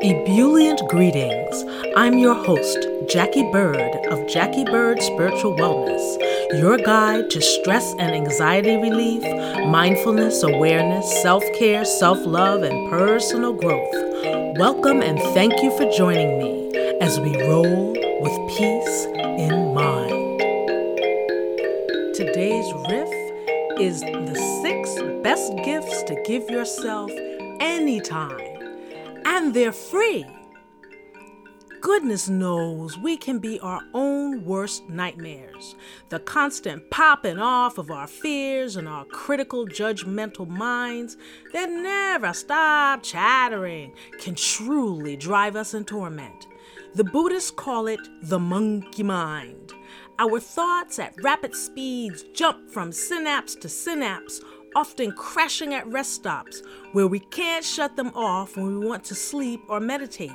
Ebullient greetings. I'm your host, Jackie Bird of Jackie Bird Spiritual Wellness, your guide to stress and anxiety relief, mindfulness, awareness, self care, self love, and personal growth. Welcome and thank you for joining me as we roll with peace in mind. Today's riff is the six best gifts to give yourself anytime and they're free. Goodness knows we can be our own worst nightmares. The constant popping off of our fears and our critical, judgmental minds that never stop chattering can truly drive us in torment. The Buddhists call it the monkey mind. Our thoughts at rapid speeds jump from synapse to synapse often crashing at rest stops where we can't shut them off when we want to sleep or meditate.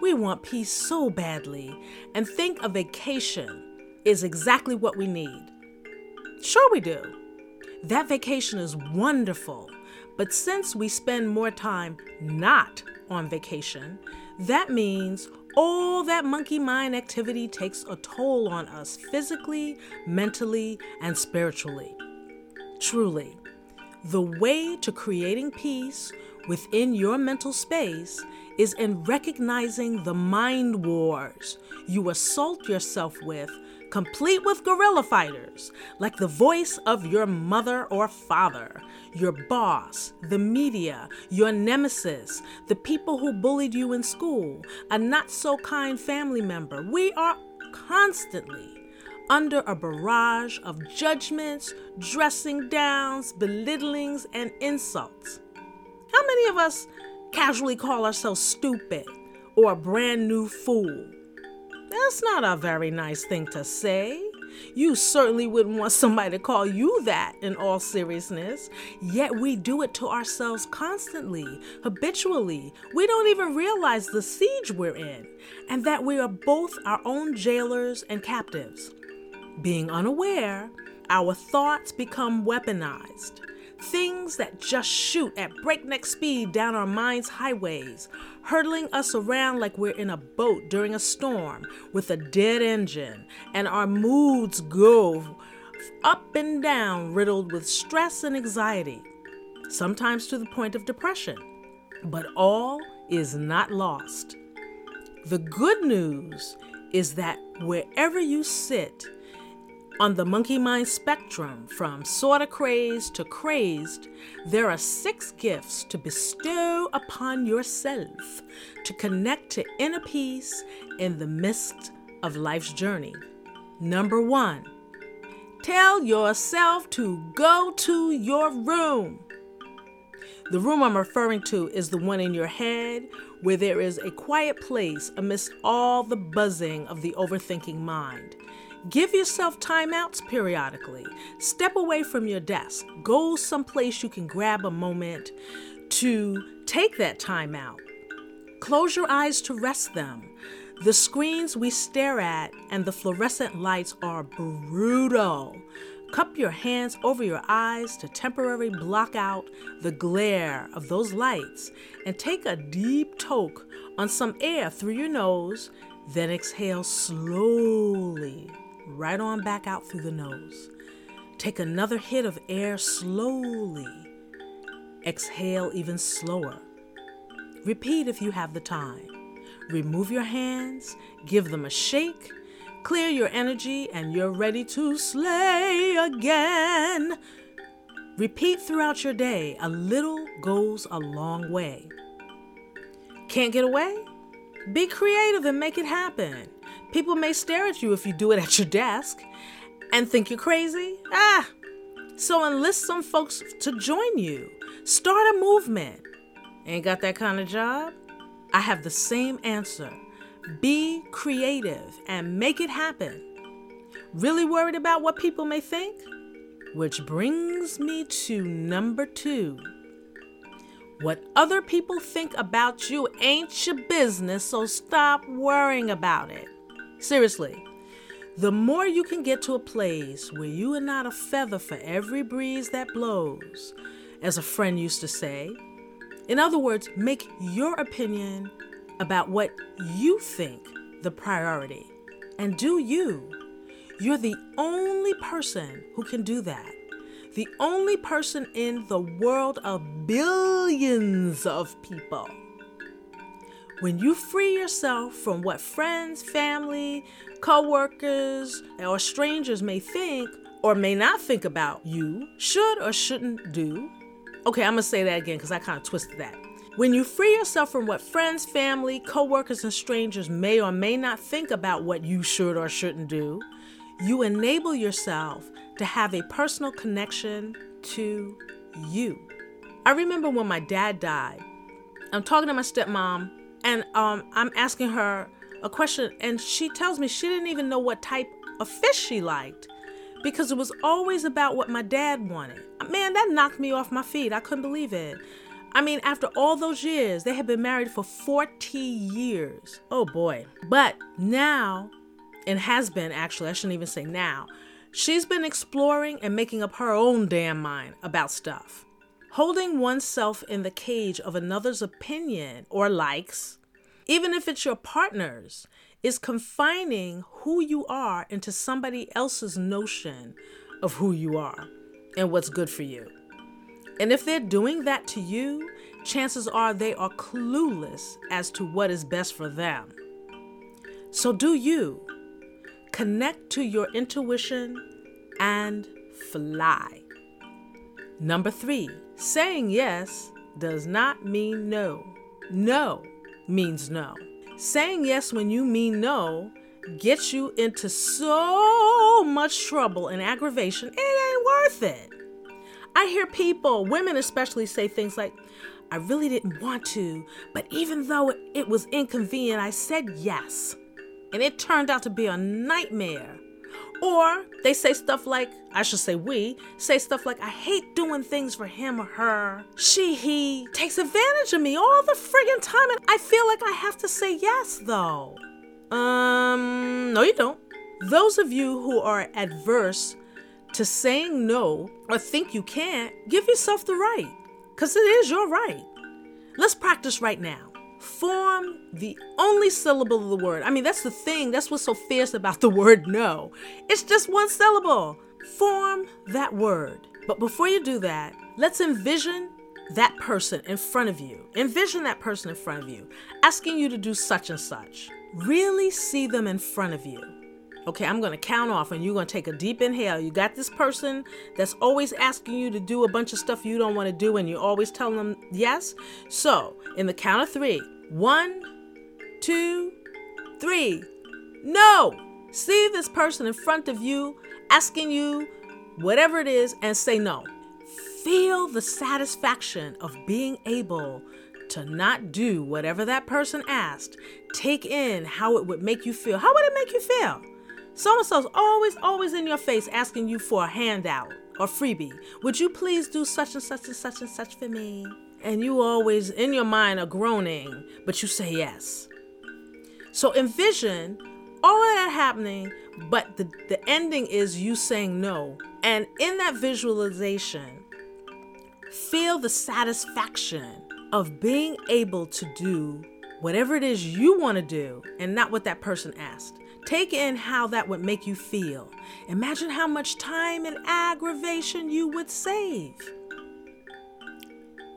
We want peace so badly and think a vacation is exactly what we need. Sure, we do. That vacation is wonderful, but since we spend more time not on vacation, that means all that monkey mind activity takes a toll on us physically, mentally, and spiritually. Truly, the way to creating peace within your mental space is in recognizing the mind wars you assault yourself with, complete with guerrilla fighters, like the voice of your mother or father, your boss, the media, your nemesis, the people who bullied you in school, a not so kind family member. We are constantly under a barrage of judgments, dressing downs, belittlings, and insults. How many of us casually call ourselves stupid or a brand new fool? That's not a very nice thing to say. You certainly wouldn't want somebody to call you that in all seriousness. Yet we do it to ourselves constantly, habitually. We don't even realize the siege we're in, and that we are both our own jailers and captives. Being unaware, our thoughts become weaponized. Things that just shoot at breakneck speed down our mind's highways, hurtling us around like we're in a boat during a storm with a dead engine, and our moods go up and down, riddled with stress and anxiety, sometimes to the point of depression. But all is not lost. The good news is that wherever you sit, on the monkey mind spectrum, from sorta crazed to crazed, there are six gifts to bestow upon yourself to connect to inner peace in the midst of life's journey. Number one, tell yourself to go to your room. The room I'm referring to is the one in your head where there is a quiet place amidst all the buzzing of the overthinking mind. Give yourself timeouts periodically. Step away from your desk. Go someplace you can grab a moment to take that time out. Close your eyes to rest them. The screens we stare at and the fluorescent lights are brutal. Cup your hands over your eyes to temporarily block out the glare of those lights and take a deep toke on some air through your nose, then exhale slowly right on back out through the nose. Take another hit of air slowly. Exhale even slower. Repeat if you have the time. Remove your hands, give them a shake, clear your energy, and you're ready to slay again. Repeat throughout your day. A little goes a long way. Can't get away? Be creative and make it happen. People may stare at you if you do it at your desk and think you're crazy. Ah, so enlist some folks to join you. Start a movement. Ain't got that kind of job? I have the same answer. Be creative and make it happen. Really worried about what people may think? Which brings me to number two. What other people think about you ain't your business, so stop worrying about it. Seriously, the more you can get to a place where you are not a feather for every breeze that blows, as a friend used to say, In other words, make your opinion about what you think the priority. And do you. You're the only person who can do that. The only person in the world of billions of people. When you free yourself from what friends, family, coworkers, or strangers may think or may not think about you, should or shouldn't do. Okay, I'm gonna say that again because I kind of twisted that. When you free yourself from what friends, family, coworkers, and strangers may or may not think about what you should or shouldn't do, you enable yourself to have a personal connection to you. I remember when my dad died, I'm talking to my stepmom and um, I'm asking her a question, and she tells me she didn't even know what type of fish she liked because it was always about what my dad wanted. Man, that knocked me off my feet. I couldn't believe it. I mean, after all those years, they had been married for 40 years. Oh boy. But now, and has been actually, I shouldn't even say now, she's been exploring and making up her own damn mind about stuff. Holding oneself in the cage of another's opinion or likes, even if it's your partner's, is confining who you are into somebody else's notion of who you are and what's good for you. And if they're doing that to you, chances are they are clueless as to what is best for them. So, do you connect to your intuition and fly? Number three, saying yes does not mean no. No means no. Saying yes when you mean no gets you into so much trouble and aggravation, it ain't worth it. I hear people, women especially, say things like, I really didn't want to, but even though it was inconvenient, I said yes. And it turned out to be a nightmare. Or they say stuff like, I should say we, say stuff like, I hate doing things for him or her. She, he takes advantage of me all the friggin' time, and I feel like I have to say yes, though. Um, no, you don't. Those of you who are adverse to saying no or think you can't, give yourself the right, because it is your right. Let's practice right now. Form the only syllable of the word. I mean, that's the thing. That's what's so fierce about the word no. It's just one syllable. Form that word. But before you do that, let's envision that person in front of you. Envision that person in front of you, asking you to do such and such. Really see them in front of you. Okay, I'm going to count off and you're going to take a deep inhale. You got this person that's always asking you to do a bunch of stuff you don't want to do and you're always telling them yes. So, in the count of three, one, two, three. No! See this person in front of you asking you whatever it is and say no. Feel the satisfaction of being able to not do whatever that person asked. Take in how it would make you feel. How would it make you feel? So and so's always, always in your face asking you for a handout or freebie. Would you please do such and such and such and such for me? And you always, in your mind, are groaning, but you say yes. So envision all of that happening, but the, the ending is you saying no. And in that visualization, feel the satisfaction of being able to do whatever it is you want to do and not what that person asked. Take in how that would make you feel. Imagine how much time and aggravation you would save.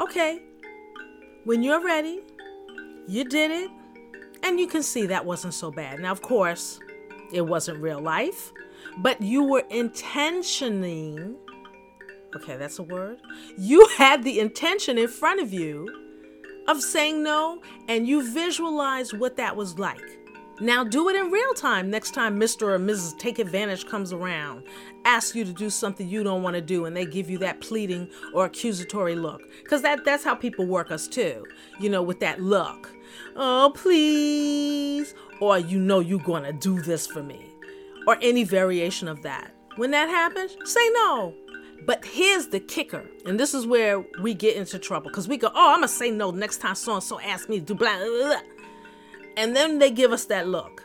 Okay, when you're ready, you did it, and you can see that wasn't so bad. Now, of course, it wasn't real life, but you were intentioning. Okay, that's a word. You had the intention in front of you of saying no, and you visualized what that was like. Now do it in real time next time Mr. or Mrs. Take Advantage comes around, asks you to do something you don't want to do, and they give you that pleading or accusatory look. Because that, that's how people work us too, you know, with that look. Oh, please. Or you know you're going to do this for me. Or any variation of that. When that happens, say no. But here's the kicker, and this is where we get into trouble because we go, oh, I'm gonna say no next time so and so asks me to do blah, blah, blah. And then they give us that look.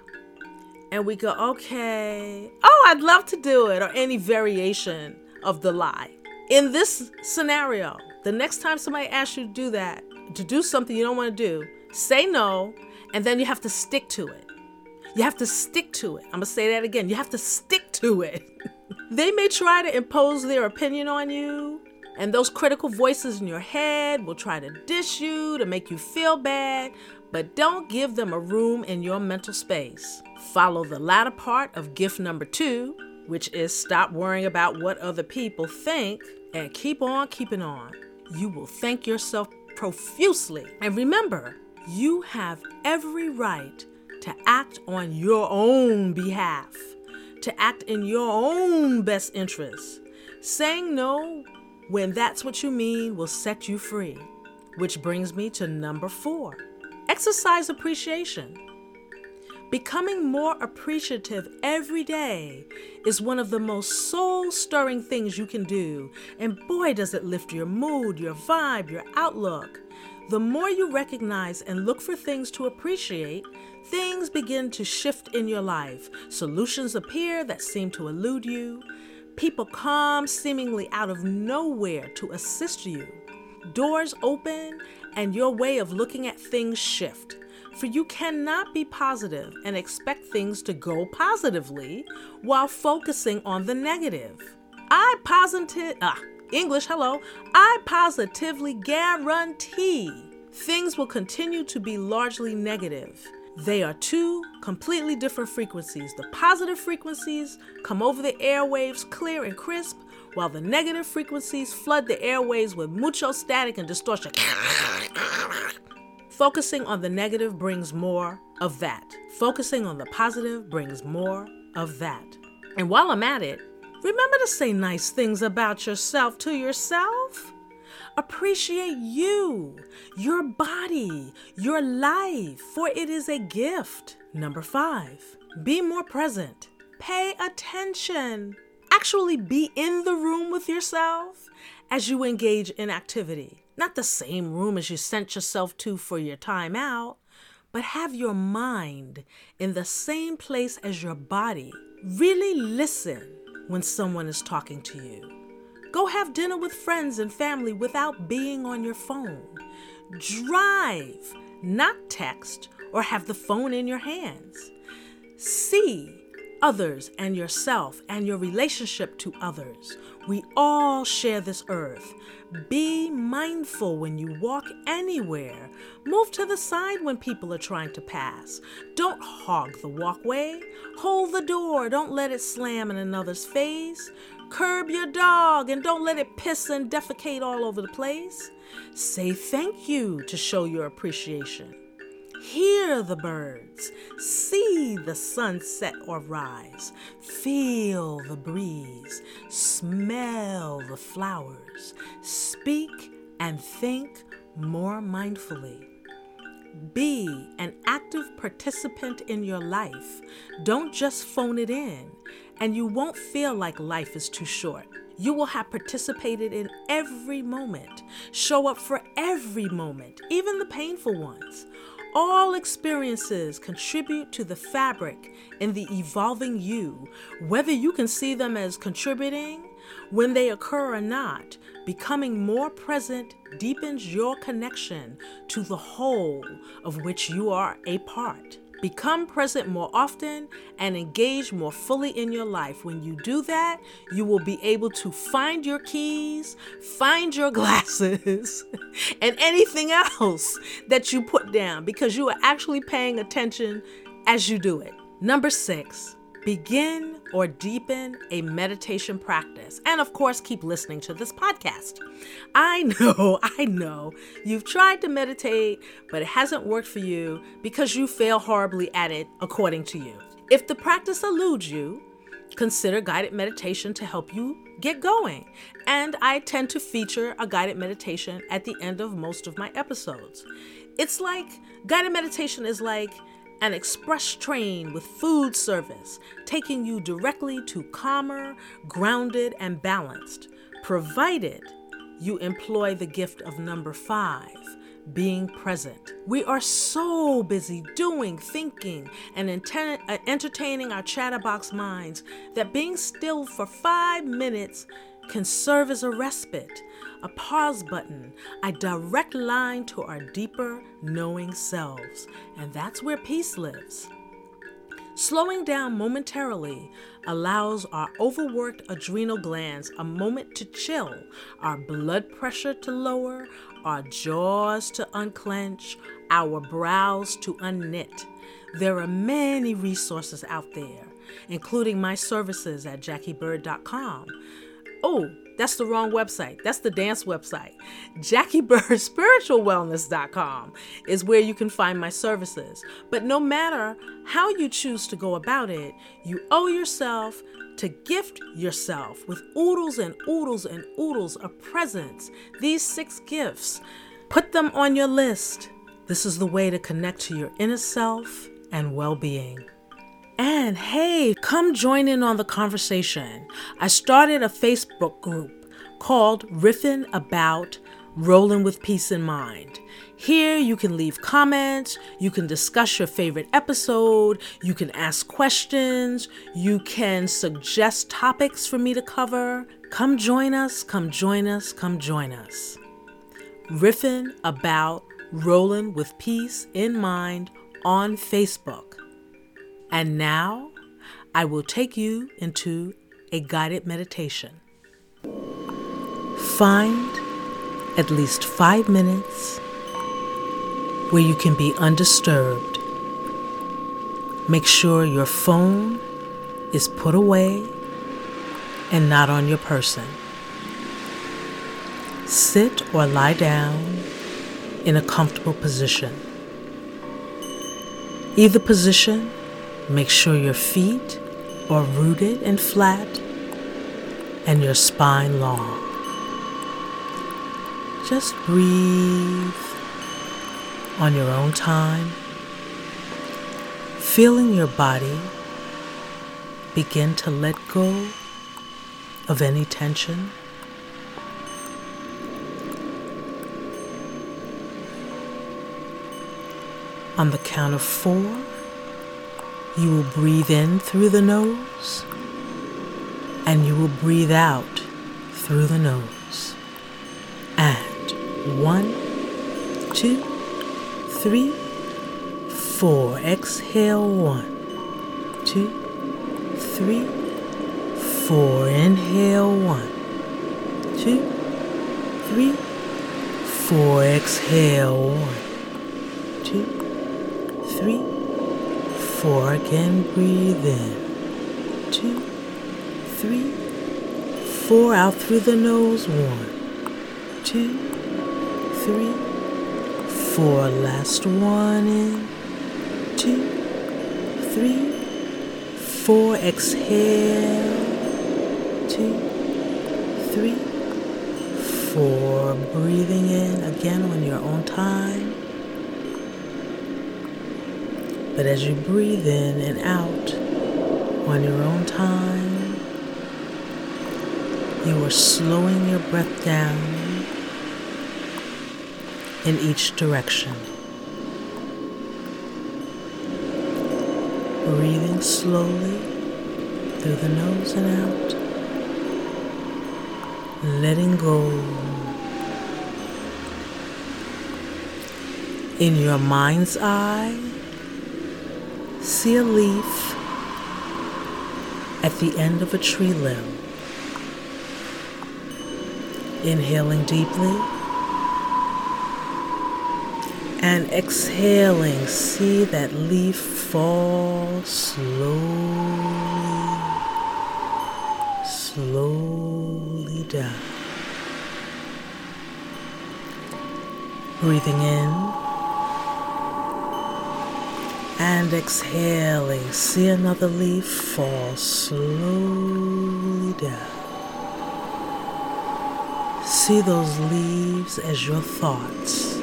And we go, okay, oh, I'd love to do it, or any variation of the lie. In this scenario, the next time somebody asks you to do that, to do something you don't want to do, say no, and then you have to stick to it. You have to stick to it. I'm going to say that again. You have to stick to it. they may try to impose their opinion on you, and those critical voices in your head will try to dish you to make you feel bad, but don't give them a room in your mental space. Follow the latter part of gift number two, which is stop worrying about what other people think and keep on keeping on. You will thank yourself profusely. And remember, you have every right to act on your own behalf, to act in your own best interest. Saying no when that's what you mean will set you free. Which brings me to number four exercise appreciation. Becoming more appreciative every day is one of the most soul stirring things you can do, and boy, does it lift your mood, your vibe, your outlook. The more you recognize and look for things to appreciate, things begin to shift in your life. Solutions appear that seem to elude you. People come seemingly out of nowhere to assist you. Doors open, and your way of looking at things shift. For you cannot be positive and expect things to go positively while focusing on the negative. I positive ah, English, hello. I positively guarantee things will continue to be largely negative. They are two completely different frequencies. The positive frequencies come over the airwaves clear and crisp, while the negative frequencies flood the airwaves with mucho static and distortion. Focusing on the negative brings more of that. Focusing on the positive brings more of that. And while I'm at it, remember to say nice things about yourself to yourself. Appreciate you, your body, your life, for it is a gift. Number five, be more present. Pay attention. Actually, be in the room with yourself as you engage in activity. Not the same room as you sent yourself to for your time out, but have your mind in the same place as your body. Really listen when someone is talking to you. Go have dinner with friends and family without being on your phone. Drive, not text or have the phone in your hands. See others and yourself and your relationship to others. We all share this earth. Be mindful when you walk anywhere. Move to the side when people are trying to pass. Don't hog the walkway. Hold the door. Don't let it slam in another's face. Curb your dog and don't let it piss and defecate all over the place. Say thank you to show your appreciation. Hear the birds, see the sunset or rise, feel the breeze, smell the flowers, speak and think more mindfully. Be an active participant in your life. Don't just phone it in, and you won't feel like life is too short. You will have participated in every moment. Show up for every moment, even the painful ones. All experiences contribute to the fabric in the evolving you, whether you can see them as contributing when they occur or not. Becoming more present deepens your connection to the whole of which you are a part. Become present more often and engage more fully in your life. When you do that, you will be able to find your keys, find your glasses, and anything else that you put down because you are actually paying attention as you do it. Number six, begin or deepen a meditation practice. And of course, keep listening to this podcast. I know, I know you've tried to meditate, but it hasn't worked for you because you fail horribly at it, according to you. If the practice eludes you, consider guided meditation to help you get going. And I tend to feature a guided meditation at the end of most of my episodes. It's like guided meditation is like an express train with food service, taking you directly to calmer, grounded, and balanced, provided you employ the gift of number five being present. We are so busy doing, thinking, and uh, entertaining our chatterbox minds that being still for five minutes can serve as a respite, a pause button, a direct line to our deeper knowing selves. And that's where peace lives. Slowing down momentarily allows our overworked adrenal glands a moment to chill, our blood pressure to lower, our jaws to unclench, our brows to unknit. There are many resources out there, including my services at jackiebird.com. Oh, that's the wrong website. That's the dance website. JackieBirdSpiritualWellness.com is where you can find my services. But no matter how you choose to go about it, you owe yourself to gift yourself with oodles and oodles and oodles of presents. These six gifts, put them on your list. This is the way to connect to your inner self and well being. And hey, come join in on the conversation. I started a Facebook group called Riffin About Rolling with Peace in Mind. Here you can leave comments, you can discuss your favorite episode, you can ask questions, you can suggest topics for me to cover. Come join us, come join us, come join us. Riffin About Rolling with Peace in Mind on Facebook. And now I will take you into a guided meditation. Find at least five minutes where you can be undisturbed. Make sure your phone is put away and not on your person. Sit or lie down in a comfortable position. Either position Make sure your feet are rooted and flat and your spine long. Just breathe on your own time, feeling your body begin to let go of any tension. On the count of four, you will breathe in through the nose and you will breathe out through the nose. And one, two, three, four. Exhale one, two, three, four. Inhale one, two, three, four. Exhale one, two, three four. Again, breathe in. Two, three, four. Out through the nose. One, two, three, four. Last one in. Two, three, four. Exhale. Two, three, four. Breathing in again on your own time. But as you breathe in and out on your own time, you are slowing your breath down in each direction. Breathing slowly through the nose and out, letting go. In your mind's eye, see a leaf at the end of a tree limb. Inhaling deeply and exhaling, see that leaf fall slowly, slowly down. Breathing in and exhaling, see another leaf fall slowly down. See those leaves as your thoughts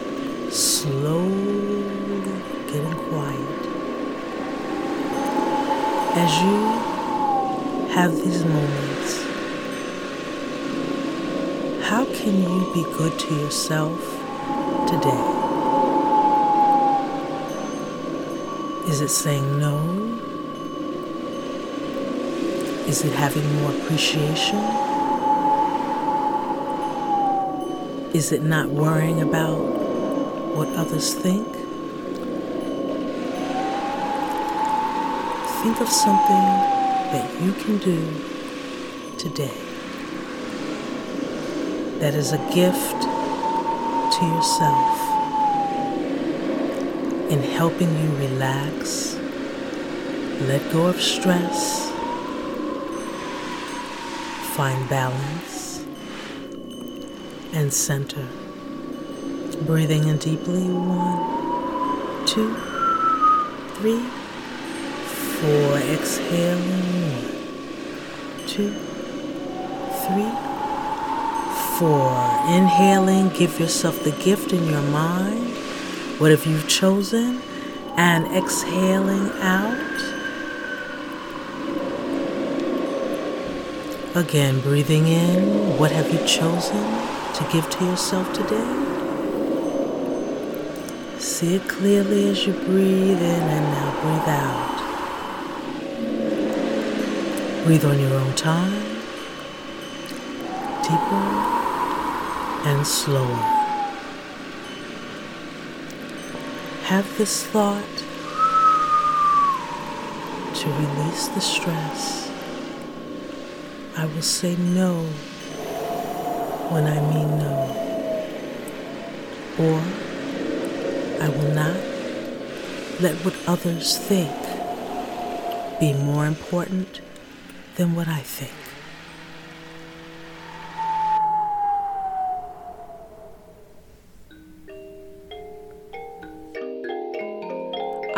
slowly getting quiet. As you have these moments, how can you be good to yourself today? Is it saying no? Is it having more appreciation? Is it not worrying about what others think? Think of something that you can do today that is a gift to yourself in helping you relax, let go of stress, find balance, and center. Breathing in deeply. One, two, three, four. Exhaling. One, two, three, four. Inhaling. Give yourself the gift in your mind. What have you chosen? And exhaling out. Again, breathing in. What have you chosen to give to yourself today? See it clearly as you breathe in and now breathe out. Breathe on your own time, deeper and slower. Have this thought to release the stress. I will say no when I mean no. Or I will not let what others think be more important than what I think.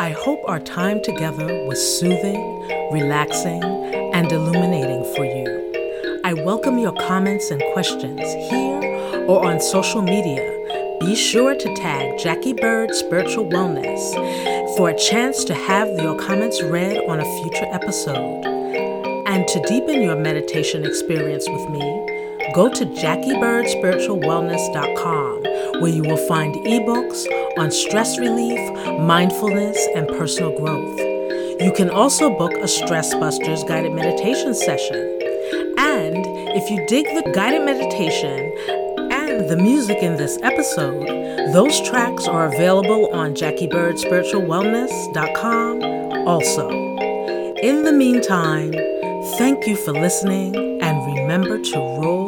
I hope our time together was soothing, relaxing, and illuminating for you. I welcome your comments and questions here or on social media. Be sure to tag Jackie Bird Spiritual Wellness for a chance to have your comments read on a future episode. And to deepen your meditation experience with me, go to JackieBirdSpiritualWellness.com where you will find ebooks on stress relief, mindfulness, and personal growth. You can also book a Stress Busters guided meditation session. And if you dig the guided meditation and the music in this episode, those tracks are available on JackieBirdSpiritualWellness.com also. In the meantime, thank you for listening and remember to roll